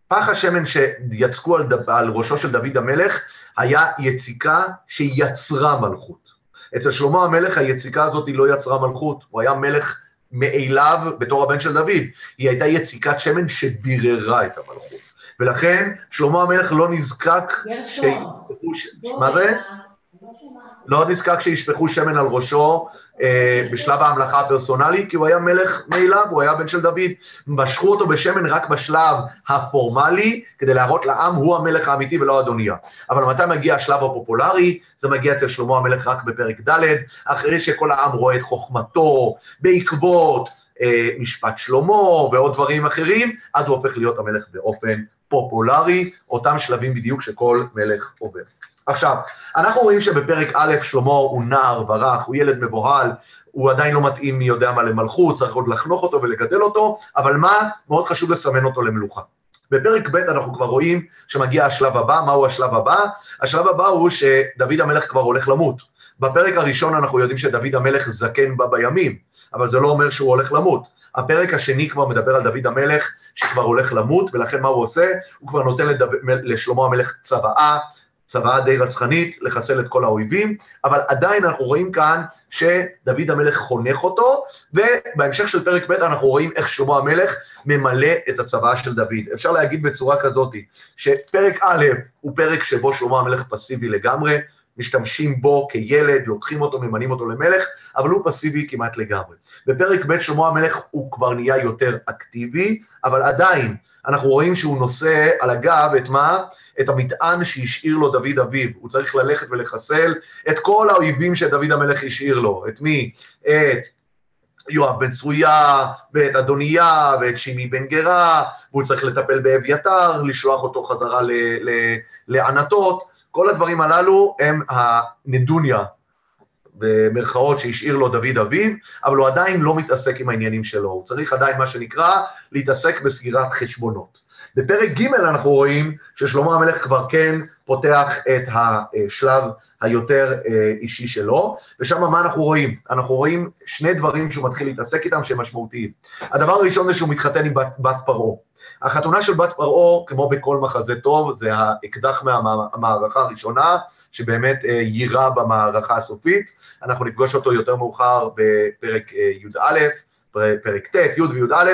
פח השמן שיצקו על, דב, על ראשו של דוד המלך היה יציקה שיצרה מלכות. אצל שלמה המלך היציקה הזאת לא יצרה מלכות, הוא היה מלך מאליו בתור הבן של דוד, היא הייתה יציקת שמן שביררה את המלכות. ולכן שלמה המלך לא נזקק... גרשון. מה זה? לא נזקק שישפכו שמן על ראשו אה, בשלב ההמלכה הפרסונלי, כי הוא היה מלך מאליו, הוא היה בן של דוד. משכו אותו בשמן רק בשלב הפורמלי, כדי להראות לעם, הוא המלך האמיתי ולא אדוניה. אבל מתי מגיע השלב הפופולרי? זה מגיע אצל שלמה המלך רק בפרק ד', אחרי שכל העם רואה את חוכמתו, בעקבות אה, משפט שלמה ועוד דברים אחרים, אז הוא הופך להיות המלך באופן פופולרי, אותם שלבים בדיוק שכל מלך עובר. עכשיו, אנחנו רואים שבפרק א' שלמה הוא נער ברח, הוא ילד מבוהל, הוא עדיין לא מתאים מי יודע מה למלכות, צריך עוד לחנוך אותו ולגדל אותו, אבל מה? מאוד חשוב לסמן אותו למלוכה. בפרק ב' אנחנו כבר רואים שמגיע השלב הבא, מהו השלב הבא? השלב הבא הוא שדוד המלך כבר הולך למות. בפרק הראשון אנחנו יודעים שדוד המלך זקן בה בימים, אבל זה לא אומר שהוא הולך למות. הפרק השני כבר מדבר על דוד המלך שכבר הולך למות, ולכן מה הוא עושה? הוא כבר נותן לדו... לשלמה המלך צוואה, צוואה די רצחנית, לחסל את כל האויבים, אבל עדיין אנחנו רואים כאן שדוד המלך חונך אותו, ובהמשך של פרק ב' אנחנו רואים איך שלמה המלך ממלא את הצוואה של דוד. אפשר להגיד בצורה כזאת, שפרק א' הוא פרק שבו שלמה המלך פסיבי לגמרי, משתמשים בו כילד, לוקחים אותו, ממנים אותו למלך, אבל הוא פסיבי כמעט לגמרי. בפרק ב' שלמה המלך הוא כבר נהיה יותר אקטיבי, אבל עדיין אנחנו רואים שהוא נושא על הגב את מה? את המטען שהשאיר לו דוד אביו, הוא צריך ללכת ולחסל את כל האויבים שדוד המלך השאיר לו, את מי? את יואב בן צרויה, ואת אדוניה, ואת שימי בן גרה, והוא צריך לטפל באביתר, לשלוח אותו חזרה לענתות, כל הדברים הללו הם הנדוניה, במרכאות, שהשאיר לו דוד אביו, אבל הוא עדיין לא מתעסק עם העניינים שלו, הוא צריך עדיין, מה שנקרא, להתעסק בסגירת חשבונות. בפרק ג' אנחנו רואים ששלמה המלך כבר כן פותח את השלב היותר אה, אישי שלו, ושם מה אנחנו רואים? אנחנו רואים שני דברים שהוא מתחיל להתעסק איתם שהם משמעותיים. הדבר הראשון זה שהוא מתחתן עם בת, בת פרעה. החתונה של בת פרעה, כמו בכל מחזה טוב, זה האקדח מהמערכה הראשונה, שבאמת אה, יירה במערכה הסופית. אנחנו נפגוש אותו יותר מאוחר בפרק אה, י"א, פרק ט', י' וי"א.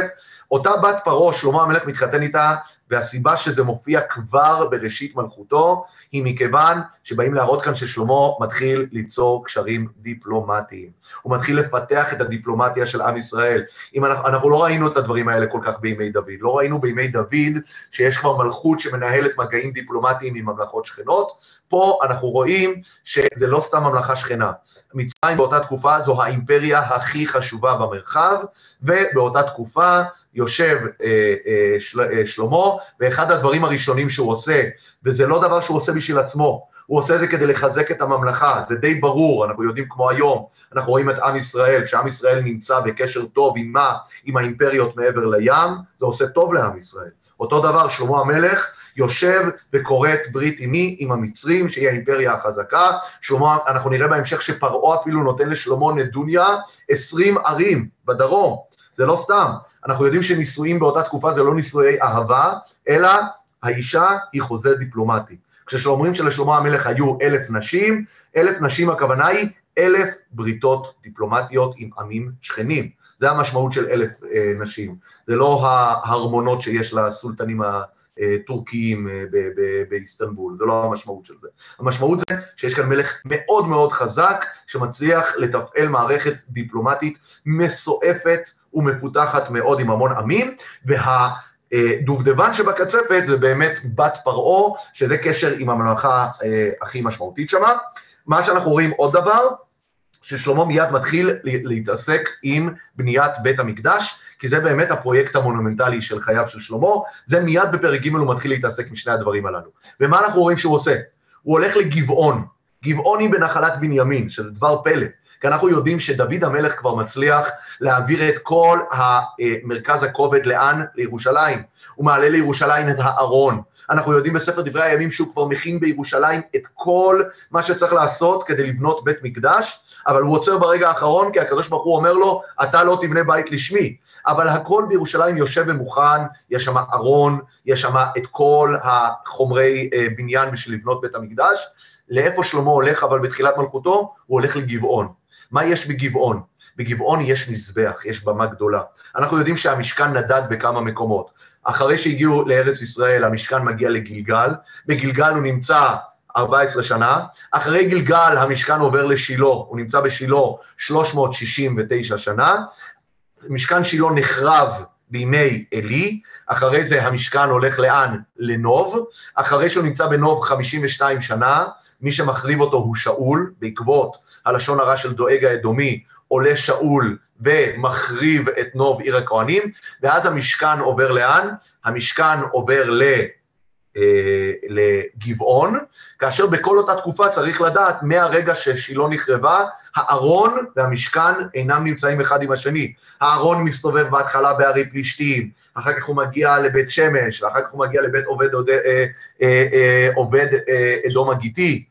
אותה בת פרעה, שלמה המלך מתחתן איתה והסיבה שזה מופיע כבר בראשית מלכותו, היא מכיוון שבאים להראות כאן ששלמה מתחיל ליצור קשרים דיפלומטיים. הוא מתחיל לפתח את הדיפלומטיה של עם ישראל. אם אנחנו, אנחנו לא ראינו את הדברים האלה כל כך בימי דוד. לא ראינו בימי דוד שיש כבר מלכות שמנהלת מגעים דיפלומטיים עם ממלכות שכנות. פה אנחנו רואים שזה לא סתם ממלכה שכנה. מצרים באותה תקופה זו האימפריה הכי חשובה במרחב, ובאותה תקופה יושב אה, אה, של, אה, שלמה, ואחד הדברים הראשונים שהוא עושה, וזה לא דבר שהוא עושה בשביל עצמו, הוא עושה את זה כדי לחזק את הממלכה, זה די ברור, אנחנו יודעים כמו היום, אנחנו רואים את עם ישראל, כשעם ישראל נמצא בקשר טוב עם מה? עם האימפריות מעבר לים, זה עושה טוב לעם ישראל. אותו דבר, שלמה המלך יושב וכורת ברית עם מי? עם המצרים, שהיא האימפריה החזקה. שלמה, אנחנו נראה בהמשך שפרעה אפילו נותן לשלמה נדוניה 20 ערים בדרום. זה לא סתם. אנחנו יודעים שנישואים באותה תקופה זה לא נישואי אהבה, אלא האישה היא חוזה דיפלומטי. כשאומרים שלשלמה המלך היו אלף נשים, אלף נשים הכוונה היא אלף בריתות דיפלומטיות עם עמים שכנים. זה המשמעות של אלף אה, נשים. זה לא ההרמונות שיש לסולטנים הטורקיים אה, באיסטנבול, זה לא המשמעות של זה. המשמעות זה שיש כאן מלך מאוד מאוד חזק, שמצליח לתפעל מערכת דיפלומטית מסועפת ומפותחת מאוד עם המון עמים, וה... דובדבן שבקצפת זה באמת בת פרעה, שזה קשר עם הממלכה אה, הכי משמעותית שמה. מה שאנחנו רואים עוד דבר, ששלמה מיד מתחיל להתעסק עם בניית בית המקדש, כי זה באמת הפרויקט המונומנטלי של חייו של שלמה, זה מיד בפרק ג' הוא מתחיל להתעסק עם שני הדברים הללו. ומה אנחנו רואים שהוא עושה? הוא הולך לגבעון, גבעון היא בנחלת בנימין, שזה דבר פלא. כי אנחנו יודעים שדוד המלך כבר מצליח להעביר את כל מרכז הכובד לאן? לירושלים. הוא מעלה לירושלים את הארון. אנחנו יודעים בספר דברי הימים שהוא כבר מכין בירושלים את כל מה שצריך לעשות כדי לבנות בית מקדש, אבל הוא עוצר ברגע האחרון, כי הקדוש ברוך הוא אומר לו, אתה לא תבנה בית לשמי. אבל הכל בירושלים יושב ומוכן, יש שם ארון, יש שם את כל החומרי אה, בניין בשביל לבנות בית המקדש. לאיפה שלמה הולך, אבל בתחילת מלכותו, הוא הולך לגבעון. מה יש בגבעון? בגבעון יש מזבח, יש במה גדולה. אנחנו יודעים שהמשכן נדד בכמה מקומות. אחרי שהגיעו לארץ ישראל, המשכן מגיע לגלגל, בגלגל הוא נמצא 14 שנה, אחרי גלגל המשכן עובר לשילה, הוא נמצא בשילה 369 שנה, משכן שילה נחרב בימי עלי, אחרי זה המשכן הולך לאן? לנוב, אחרי שהוא נמצא בנוב 52 שנה, מי שמחריב אותו הוא שאול, בעקבות הלשון הרע של דואג האדומי, עולה שאול ומחריב את נוב עיר הכהנים, ואז המשכן עובר לאן? המשכן עובר ל... אה, לגבעון, כאשר בכל אותה תקופה צריך לדעת, מהרגע ששילה נחרבה, הארון והמשכן אינם נמצאים אחד עם השני. הארון מסתובב בהתחלה בערי פלישתים, אחר כך הוא מגיע לבית שמש, ואחר כך הוא מגיע לבית עובד, אה, אה, עובד אדום הגיתי,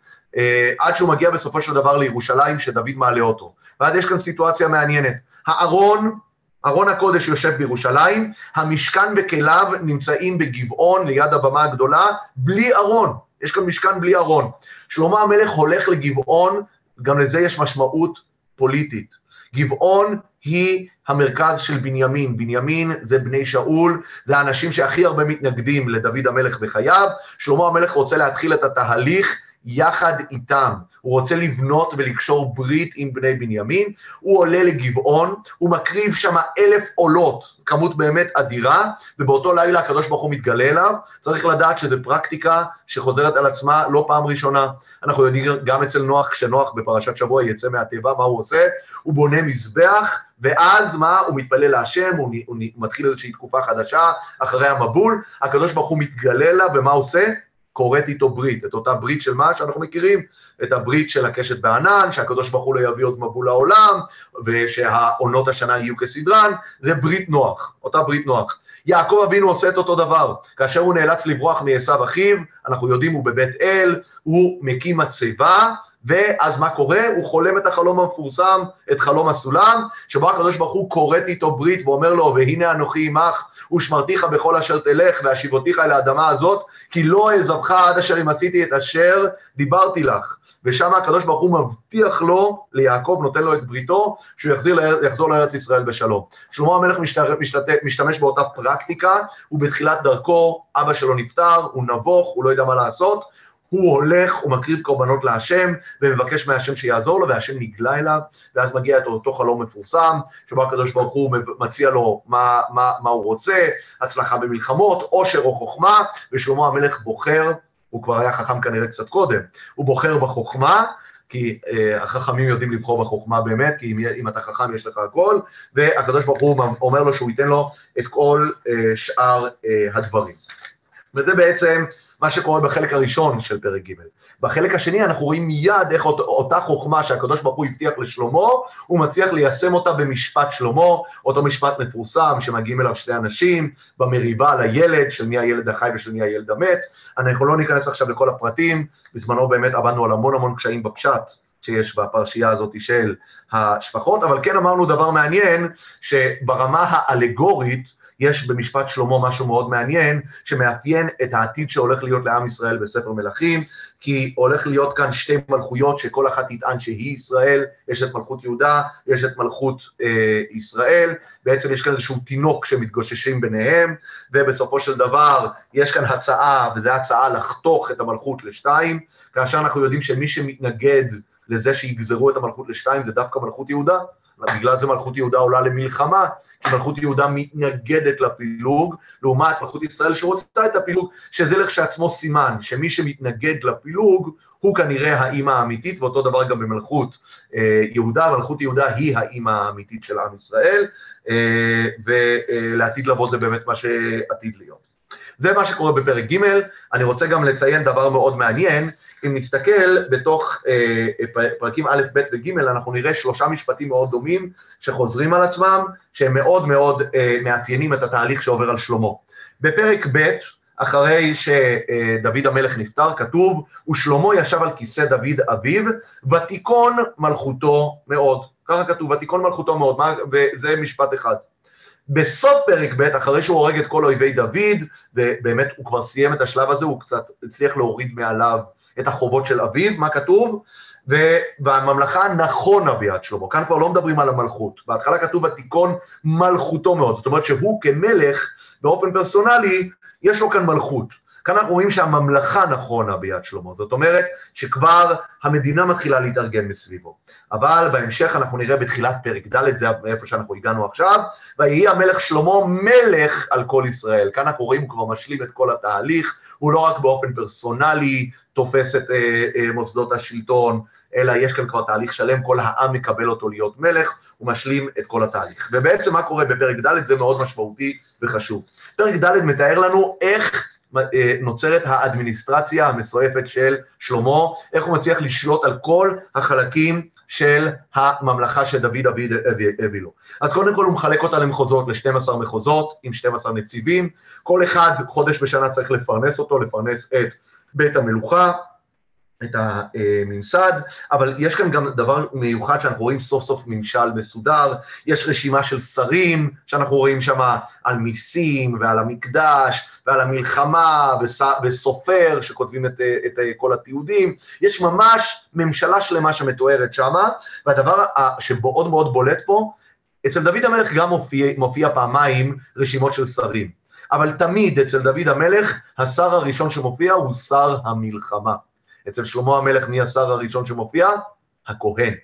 עד שהוא מגיע בסופו של דבר לירושלים, שדוד מעלה אותו. ואז יש כאן סיטואציה מעניינת. הארון ארון הקודש יושב בירושלים, המשכן וכליו נמצאים בגבעון ליד הבמה הגדולה, בלי ארון, יש כאן משכן בלי ארון. שלמה המלך הולך לגבעון, גם לזה יש משמעות פוליטית. גבעון היא המרכז של בנימין. בנימין זה בני שאול, זה האנשים שהכי הרבה מתנגדים לדוד המלך בחייו. שלמה המלך רוצה להתחיל את התהליך יחד איתם. הוא רוצה לבנות ולקשור ברית עם בני בנימין, הוא עולה לגבעון, הוא מקריב שם אלף עולות, כמות באמת אדירה, ובאותו לילה הקדוש ברוך הוא מתגלה אליו, צריך לדעת שזו פרקטיקה שחוזרת על עצמה לא פעם ראשונה. אנחנו יודעים גם אצל נוח, כשנוח בפרשת שבוע יצא מהתיבה, מה הוא עושה? הוא בונה מזבח, ואז מה? הוא מתפלל להשם, הוא, הוא מתחיל איזושהי תקופה חדשה, אחרי המבול, הקדוש ברוך הוא מתגלה לה, ומה עושה? כורת איתו ברית, את אותה ברית של מה שאנחנו מכירים, את הברית של הקשת בענן, שהקדוש ברוך הוא לא יביא עוד מבול לעולם, ושהעונות השנה יהיו כסדרן, זה ברית נוח, אותה ברית נוח. יעקב אבינו עושה את אותו דבר, כאשר הוא נאלץ לברוח מעשו אחיו, אנחנו יודעים הוא בבית אל, הוא מקים מצבה, ואז מה קורה? הוא חולם את החלום המפורסם, את חלום הסולם, שבו הקדוש ברוך הוא כורת איתו ברית ואומר לו, והנה אנוכי עמך, ושמרתיך בכל אשר תלך, והשיבותיך אל האדמה הזאת, כי לא אעזבך עד אשר אם עשיתי את אשר דיברתי לך. ושם הקדוש ברוך הוא מבטיח לו, ליעקב, נותן לו את בריתו, שהוא יחזיר, יחזור לארץ ישראל בשלום. שלמה המלך משתמש, משתמש באותה פרקטיקה, הוא בתחילת דרכו, אבא שלו נפטר, הוא נבוך, הוא לא יודע מה לעשות, הוא הולך, הוא מקריב קורבנות להשם, ומבקש מהשם שיעזור לו, והשם נגלה אליו, ואז מגיע את אותו חלום מפורסם, שבו הקדוש ברוך הוא מציע לו מה, מה, מה הוא רוצה, הצלחה במלחמות, עושר או חוכמה, ושלמה המלך בוחר, הוא כבר היה חכם כנראה קצת קודם, הוא בוחר בחוכמה, כי uh, החכמים יודעים לבחור בחוכמה באמת, כי אם, אם אתה חכם יש לך הכל, והקדוש ברוך הוא אומר לו שהוא ייתן לו את כל uh, שאר uh, הדברים. וזה בעצם מה שקורה בחלק הראשון של פרק ג'. בחלק השני אנחנו רואים מיד איך אות, אותה חוכמה שהקדוש ברוך הוא הבטיח לשלמה, הוא מצליח ליישם אותה במשפט שלמה, אותו משפט מפורסם שמגיעים אליו שני אנשים, במריבה על הילד, של מי הילד החי ושל מי הילד המת. אנחנו לא ניכנס עכשיו לכל הפרטים, בזמנו באמת עבדנו על המון המון קשיים בפשט. שיש בפרשייה הזאת של השפחות, אבל כן אמרנו דבר מעניין, שברמה האלגורית, יש במשפט שלמה משהו מאוד מעניין, שמאפיין את העתיד שהולך להיות לעם ישראל בספר מלכים, כי הולך להיות כאן שתי מלכויות שכל אחת תטען שהיא ישראל, יש את מלכות יהודה, יש את מלכות אה, ישראל, בעצם יש כאן איזשהו תינוק שמתגוששים ביניהם, ובסופו של דבר יש כאן הצעה, וזו הצעה לחתוך את המלכות לשתיים, כאשר אנחנו יודעים שמי שמתנגד לזה שיגזרו את המלכות לשתיים זה דווקא מלכות יהודה, בגלל זה מלכות יהודה עולה למלחמה, כי מלכות יהודה מתנגדת לפילוג, לעומת מלכות ישראל שרוצה את הפילוג, שזה לכשעצמו סימן, שמי שמתנגד לפילוג הוא כנראה האימא האמיתית, ואותו דבר גם במלכות אה, יהודה, מלכות יהודה היא האימא האמיתית של עם ישראל, אה, ולעתיד לבוא זה באמת מה שעתיד להיות. זה מה שקורה בפרק ג', אני רוצה גם לציין דבר מאוד מעניין, אם נסתכל בתוך אה, פרקים א', ב' וג', אנחנו נראה שלושה משפטים מאוד דומים שחוזרים על עצמם, שהם מאוד מאוד אה, מאפיינים את התהליך שעובר על שלמה. בפרק ב', אחרי שדוד המלך נפטר, כתוב, ושלמה ישב על כיסא דוד אביו, ותיכון מלכותו מאוד. ככה כתוב, ותיכון מלכותו מאוד, וזה משפט אחד. בסוף פרק ב', אחרי שהוא הורג את כל אויבי דוד, ובאמת הוא כבר סיים את השלב הזה, הוא קצת הצליח להוריד מעליו את החובות של אביו, מה כתוב? והממלכה נכונה ביד שלמה, כאן כבר לא מדברים על המלכות, בהתחלה כתוב ותיכון מלכותו מאוד, זאת אומרת שהוא כמלך, באופן פרסונלי, יש לו כאן מלכות. כאן אנחנו רואים שהממלכה נכונה ביד שלמה, זאת אומרת שכבר המדינה מתחילה להתארגן מסביבו. אבל בהמשך אנחנו נראה בתחילת פרק ד', זה איפה שאנחנו הגענו עכשיו, ויהי המלך שלמה מלך על כל ישראל. כאן אנחנו רואים, הוא כבר משלים את כל התהליך, הוא לא רק באופן פרסונלי תופס את אה, אה, מוסדות השלטון, אלא יש כאן כבר תהליך שלם, כל העם מקבל אותו להיות מלך, הוא משלים את כל התהליך. ובעצם מה קורה בפרק ד' זה מאוד משמעותי וחשוב. פרק ד' מתאר לנו איך נוצרת האדמיניסטרציה המסועפת של שלמה, איך הוא מצליח לשלוט על כל החלקים של הממלכה שדוד אביד הביא לו. אז קודם כל הוא מחלק אותה למחוזות, ל-12 מחוזות עם 12 נציבים, כל אחד חודש בשנה צריך לפרנס אותו, לפרנס את בית המלוכה, את הממסד, אבל יש כאן גם דבר מיוחד שאנחנו רואים סוף סוף ממשל מסודר, יש רשימה של שרים שאנחנו רואים שם על מיסים ועל המקדש ועל המלחמה וסופר שכותבים את, את כל התיעודים, יש ממש ממשלה שלמה שמתוארת שם, והדבר שמאוד מאוד בולט פה, אצל דוד המלך גם מופיע, מופיע פעמיים רשימות של שרים, אבל תמיד אצל דוד המלך השר הראשון שמופיע הוא שר המלחמה. אצל שלמה המלך מי השר הראשון שמופיע? הכהן.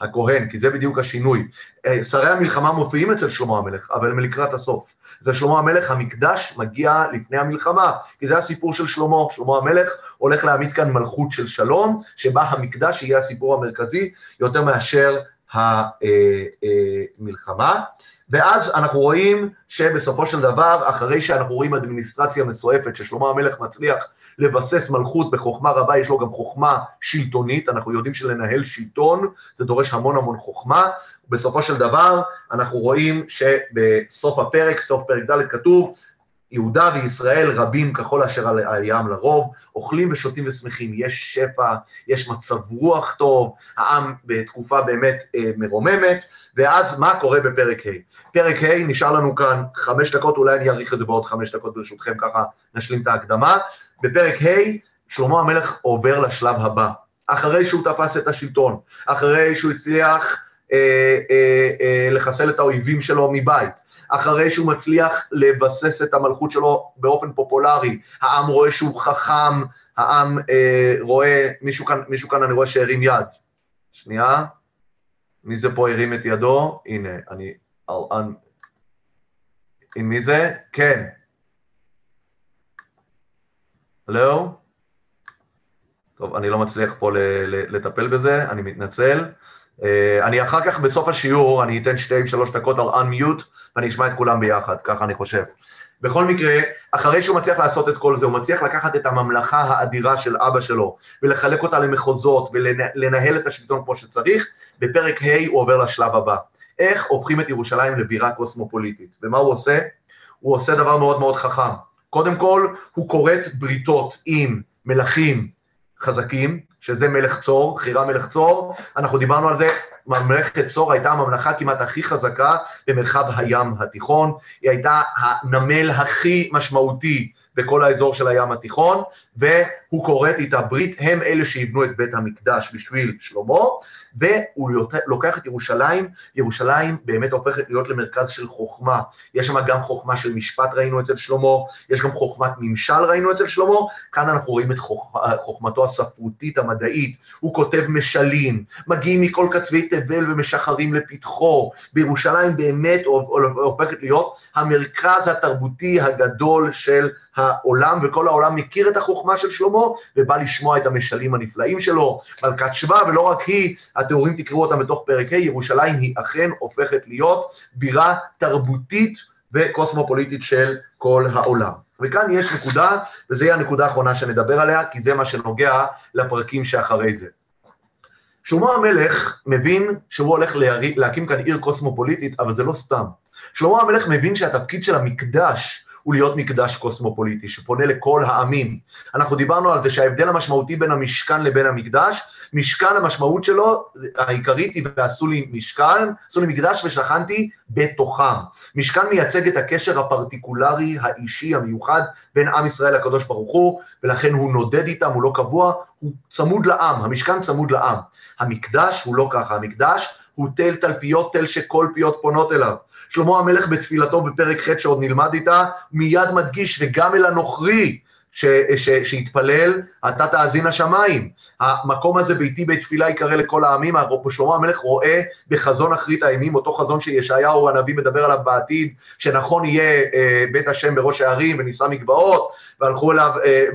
הכהן, כי זה בדיוק השינוי. אה, שרי המלחמה מופיעים אצל שלמה המלך, אבל הם לקראת הסוף. זה שלמה המלך, המקדש מגיע לפני המלחמה, כי זה הסיפור של שלמה. שלמה המלך הולך להעמיד כאן מלכות של שלום, שבה המקדש יהיה הסיפור המרכזי יותר מאשר המלחמה. ואז אנחנו רואים שבסופו של דבר, אחרי שאנחנו רואים אדמיניסטרציה מסועפת, ששלמה המלך מצליח לבסס מלכות בחוכמה רבה, יש לו גם חוכמה שלטונית, אנחנו יודעים שלנהל שלטון זה דורש המון המון חוכמה, בסופו של דבר אנחנו רואים שבסוף הפרק, סוף פרק ד' כתוב, יהודה וישראל רבים ככל אשר על הים לרוב, אוכלים ושותים ושמחים, יש שפע, יש מצב רוח טוב, העם בתקופה באמת אה, מרוממת, ואז מה קורה בפרק ה'? פרק ה' נשאר לנו כאן חמש דקות, אולי אני אאריך את זה בעוד חמש דקות ברשותכם, ככה נשלים את ההקדמה. בפרק ה' שלמה המלך עובר לשלב הבא, אחרי שהוא תפס את השלטון, אחרי שהוא הצליח לחסל את האויבים שלו מבית, אחרי שהוא מצליח לבסס את המלכות שלו באופן פופולרי, העם רואה שהוא חכם, העם אה, רואה, מישהו כאן, מישהו כאן אני רואה שהרים יד. שנייה, מי זה פה הרים את ידו? הנה, אני... עם מי זה? כן. הלו? טוב, אני לא מצליח פה לטפל בזה, אני מתנצל. אה, אני אחר כך בסוף השיעור, אני אתן שתיים שלוש דקות על unmute, ואני אשמע את כולם ביחד, ככה אני חושב. בכל מקרה, אחרי שהוא מצליח לעשות את כל זה, הוא מצליח לקחת את הממלכה האדירה של אבא שלו, ולחלק אותה למחוזות, ולנהל את השלטון כמו שצריך, בפרק ה' הוא עובר לשלב הבא. איך הופכים את ירושלים לבירה קוסמופוליטית. ומה הוא עושה? הוא עושה דבר מאוד מאוד חכם. קודם כל, הוא כורת בריתות עם מלכים חזקים, שזה מלך צור, חירה מלך צור, אנחנו דיברנו על זה, ממלכת צור הייתה הממלכה כמעט הכי חזקה במרחב הים התיכון, היא הייתה הנמל הכי משמעותי בכל האזור של הים התיכון, והוא כורת איתה ברית, הם אלה שיבנו את בית המקדש בשביל שלמה, והוא לוקח את ירושלים, ירושלים באמת הופכת להיות למרכז של חוכמה, יש שם גם חוכמה של משפט ראינו אצל שלמה, יש גם חוכמת ממשל ראינו אצל שלמה, כאן אנחנו רואים את חוכ... חוכמתו הספרותית המדעית, הוא כותב משלים, מגיעים מכל קצווי תבל ומשחרים לפתחו, בירושלים באמת הופכת להיות המרכז התרבותי הגדול של העולם, וכל העולם מכיר את החוכמה של שלמה, ובא לשמוע את המשלים הנפלאים שלו, מלכת שבא, ולא רק היא, התיאורים תקראו אותם בתוך פרק ה', ירושלים היא אכן הופכת להיות בירה תרבותית וקוסמופוליטית של כל העולם. וכאן יש נקודה, וזו יהיה הנקודה האחרונה שנדבר עליה, כי זה מה שנוגע לפרקים שאחרי זה. שלמה המלך מבין שהוא הולך להקים כאן עיר קוסמופוליטית, אבל זה לא סתם. שלמה המלך מבין שהתפקיד של המקדש הוא להיות מקדש קוסמופוליטי, שפונה לכל העמים. אנחנו דיברנו על זה שההבדל המשמעותי בין המשכן לבין המקדש, משכן המשמעות שלו העיקרית היא ועשו לי משכן, עשו לי מקדש ושכנתי בתוכם. משכן מייצג את הקשר הפרטיקולרי, האישי, המיוחד, בין עם ישראל לקדוש ברוך הוא, ולכן הוא נודד איתם, הוא לא קבוע, הוא צמוד לעם, המשכן צמוד לעם. המקדש הוא לא ככה, המקדש הוא תל תלפיות, תל שכל פיות פונות אליו. שלמה המלך בתפילתו בפרק ח' שעוד נלמד איתה, מיד מדגיש, וגם אל הנוכרי שהתפלל, אתה תאזין השמיים. המקום הזה, ביתי בית תפילה, יקרא לכל העמים, שלמה המלך רואה בחזון אחרית הימים, אותו חזון שישעיהו הנביא מדבר עליו בעתיד, שנכון יהיה אה, בית השם בראש הערים ונישא מגבעות, והלכו אליו, אה,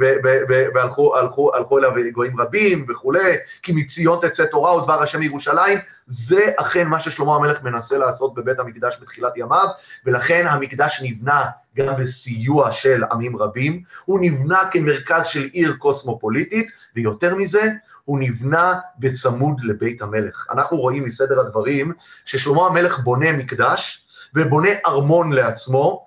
והלכו הלכו, הלכו אליו גויים רבים וכולי, כי מציון תצא תורה ודבר השם מירושלים, זה אכן מה ששלמה המלך מנסה לעשות בבית המקדש בתחילת ימיו, ולכן המקדש נבנה גם בסיוע של עמים רבים, הוא נבנה כמרכז של עיר קוסמופוליטית, ויותר מזה, הוא נבנה בצמוד לבית המלך. אנחנו רואים מסדר הדברים ששלמה המלך בונה מקדש, ובונה ארמון לעצמו,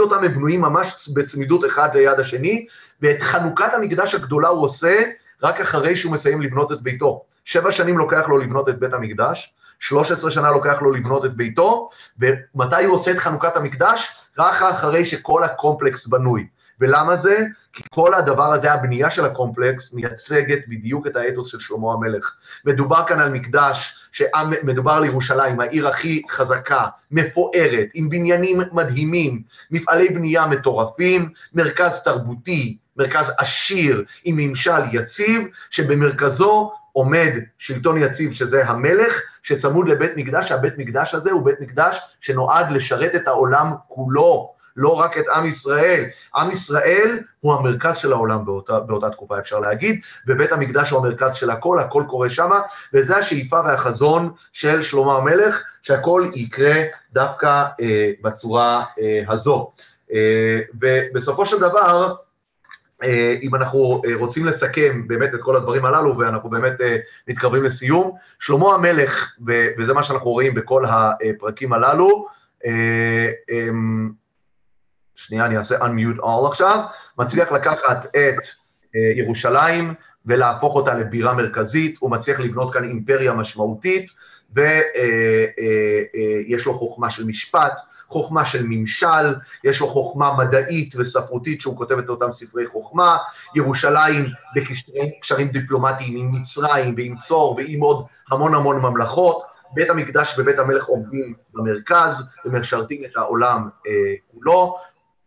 אותם, הם בנויים ממש בצמידות אחד ליד השני, ואת חנוכת המקדש הגדולה הוא עושה רק אחרי שהוא מסיים לבנות את ביתו. שבע שנים לוקח לו לבנות את בית המקדש, 13 שנה לוקח לו לבנות את ביתו, ומתי הוא עושה את חנוכת המקדש? רק אחרי שכל הקומפלקס בנוי. ולמה זה? כי כל הדבר הזה, הבנייה של הקומפלקס, מייצגת בדיוק את האתוס של שלמה המלך. מדובר כאן על מקדש, מדובר על ירושלים, העיר הכי חזקה, מפוארת, עם בניינים מדהימים, מפעלי בנייה מטורפים, מרכז תרבותי, מרכז עשיר, עם ממשל יציב, שבמרכזו עומד שלטון יציב, שזה המלך, שצמוד לבית מקדש, שהבית מקדש הזה הוא בית מקדש שנועד לשרת את העולם כולו, לא רק את עם ישראל. עם ישראל הוא המרכז של העולם באותה, באותה תקופה, אפשר להגיד, ובית המקדש הוא המרכז של הכל, הכל קורה שמה, וזה השאיפה והחזון של שלמה המלך, שהכל יקרה דווקא אה, בצורה אה, הזו. אה, ובסופו של דבר, אה, אם אנחנו אה, רוצים לסכם באמת את כל הדברים הללו, ואנחנו באמת אה, מתקרבים לסיום, שלמה המלך, וזה מה שאנחנו רואים בכל הפרקים הללו, אמ, שנייה, אני אעשה unmute all עכשיו, מצליח לקחת את ירושלים ולהפוך אותה לבירה מרכזית, הוא מצליח לבנות כאן אימפריה משמעותית, ויש לו חוכמה של משפט, חוכמה של ממשל, יש לו חוכמה מדעית וספרותית שהוא כותב את אותם ספרי חוכמה, ירושלים בקשרים דיפלומטיים עם מצרים ועם צור ועם עוד המון המון ממלכות, בית המקדש ובית המלך עומדים במרכז ומשרתים את העולם אה, כולו.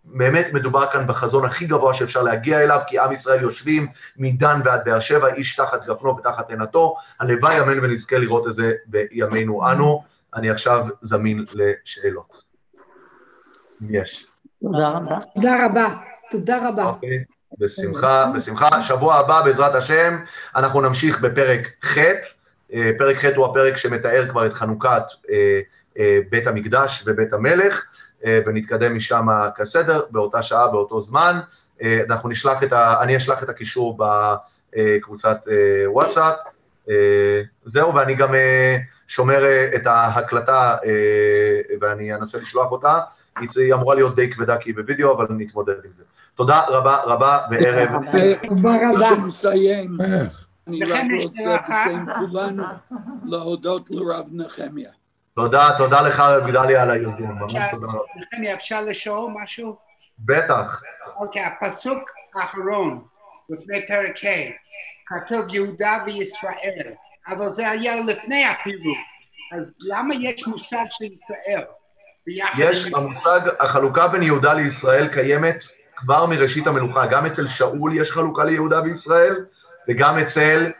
באמת מדובר כאן בחזון הכי גבוה שאפשר להגיע אליו, כי עם ישראל יושבים מדן ועד באר שבע, איש תחת גפנו ותחת עינתו. הלוואי אמן ונזכה לראות את זה בימינו אנו. אני עכשיו זמין לשאלות. אם יש. תודה רבה. תודה רבה. תודה רבה. אוקיי, בשמחה, בשמחה. שבוע הבא, בעזרת השם, אנחנו נמשיך בפרק ח'. אה, פרק ח' הוא הפרק שמתאר כבר את חנוכת אה, אה, בית המקדש ובית המלך. ונתקדם משם כסדר, באותה שעה, באותו זמן. אנחנו נשלח את ה... אני אשלח את הקישור בקבוצת וואטסאפ. זהו, ואני גם שומר את ההקלטה ואני אנסה לשלוח אותה. היא אמורה להיות די כבדה כי היא בווידאו, אבל נתמודד עם זה. תודה רבה רבה וערב. תודה רבה. אני רק רוצה בשם כולנו להודות לרב נחמיה. תודה, תודה לך גדליה על הארגון, ממש תודה רבה. נחמיה, אפשר לשאול משהו? בטח. אוקיי, הפסוק האחרון לפני פרק ה', כתוב יהודה וישראל, אבל זה היה לפני הפירוק, אז למה יש מושג של ישראל? יש, המושג, החלוקה בין יהודה לישראל קיימת כבר מראשית המלוכה, גם אצל שאול יש חלוקה ליהודה וישראל, וגם אצל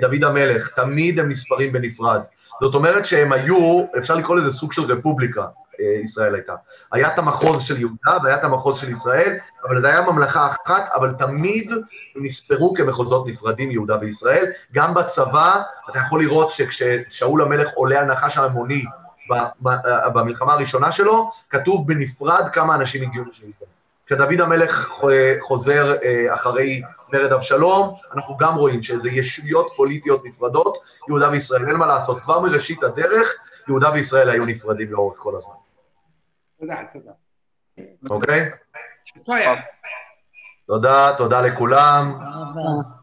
דוד המלך, תמיד הם נספרים בנפרד. זאת אומרת שהם היו, אפשר לקרוא לזה סוג של רפובליקה, ישראל הייתה. היה את המחוז של יהודה והיה את המחוז של ישראל, אבל זה היה ממלכה אחת, אבל תמיד נספרו כמחוזות נפרדים, יהודה וישראל. גם בצבא, אתה יכול לראות שכששאול המלך עולה על נחש ההמוני במלחמה הראשונה שלו, כתוב בנפרד כמה אנשים הגיעו לשלטון. כשדוד המלך חוזר אחרי מרד אבשלום, אנחנו גם רואים שזה ישויות פוליטיות נפרדות, יהודה וישראל, אין מה לעשות, כבר מראשית הדרך, יהודה וישראל היו נפרדים לאורך כל הזמן. תודה, תודה. אוקיי? תודה, תודה לכולם. תודה רבה.